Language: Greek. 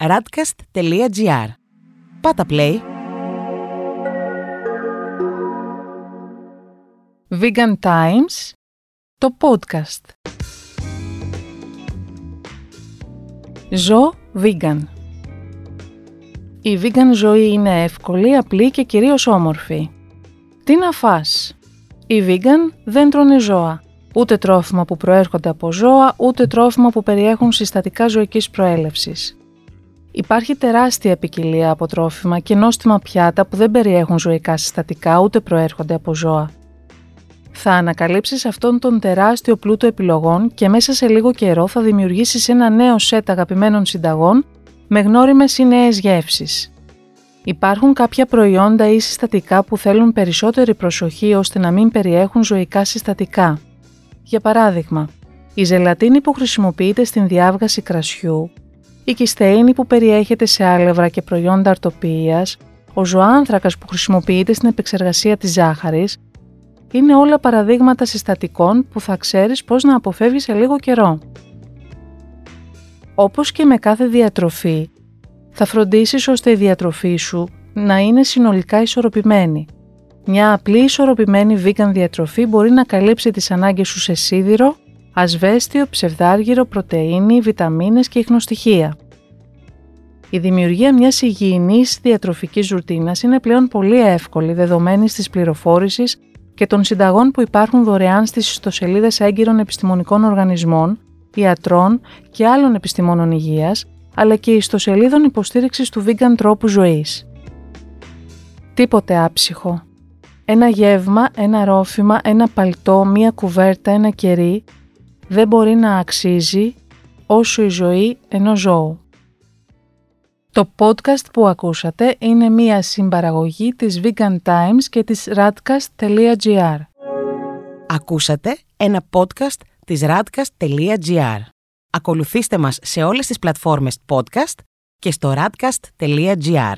radcast.gr Πάτα play! Vegan Times, το podcast. Ζω vegan. Η vegan ζωή είναι εύκολη, απλή και κυρίως όμορφη. Τι να φας; Οι vegan δεν τρώνε ζώα. Ούτε τρόφιμα που προέρχονται από ζώα, ούτε τρόφιμα που περιέχουν συστατικά ζωικής προέλευσης. Υπάρχει τεράστια ποικιλία από τρόφιμα και νόστιμα πιάτα που δεν περιέχουν ζωικά συστατικά ούτε προέρχονται από ζώα. Θα ανακαλύψεις αυτόν τον τεράστιο πλούτο επιλογών και μέσα σε λίγο καιρό θα δημιουργήσεις ένα νέο σετ αγαπημένων συνταγών με γνώριμες ή νέες γεύσεις. Υπάρχουν κάποια προϊόντα ή συστατικά που θέλουν περισσότερη προσοχή ώστε να μην περιέχουν ζωικά συστατικά. Για παράδειγμα, η ζελατίνη που χρησιμοποιείται στην διάβγαση κρασιού, η κιστέινη που περιέχεται σε άλευρα και προϊόντα αρτοποιίας, ο ζωάνθρακας που χρησιμοποιείται στην επεξεργασία της ζάχαρης, είναι όλα παραδείγματα συστατικών που θα ξέρεις πώς να αποφεύγεις σε λίγο καιρό. Όπως και με κάθε διατροφή, θα φροντίσεις ώστε η διατροφή σου να είναι συνολικά ισορροπημένη. Μια απλή ισορροπημένη vegan διατροφή μπορεί να καλύψει τις ανάγκες σου σε σίδηρο, ασβέστιο, ψευδάργυρο, πρωτεΐνη, βιταμίνες και ιχνοστοιχεία. Η δημιουργία μιας υγιεινής διατροφικής ρουτίνας είναι πλέον πολύ εύκολη δεδομένης της πληροφόρησης και των συνταγών που υπάρχουν δωρεάν στις ιστοσελίδες έγκυρων επιστημονικών οργανισμών, ιατρών και άλλων επιστημόνων υγείας, αλλά και ιστοσελίδων υποστήριξης του vegan τρόπου ζωής. Τίποτε άψυχο. Ένα γεύμα, ένα ρόφημα, ένα παλτό, μία κουβέρτα, ένα κερί δεν μπορεί να αξίζει όσο η ζωή ενός ζώου. Το podcast που ακούσατε είναι μία συμπαραγωγή της Vegan Times και της radcast.gr. Ακούσατε ένα podcast της radcast.gr. Ακολουθήστε μας σε όλες τις πλατφόρμες podcast και στο radcast.gr.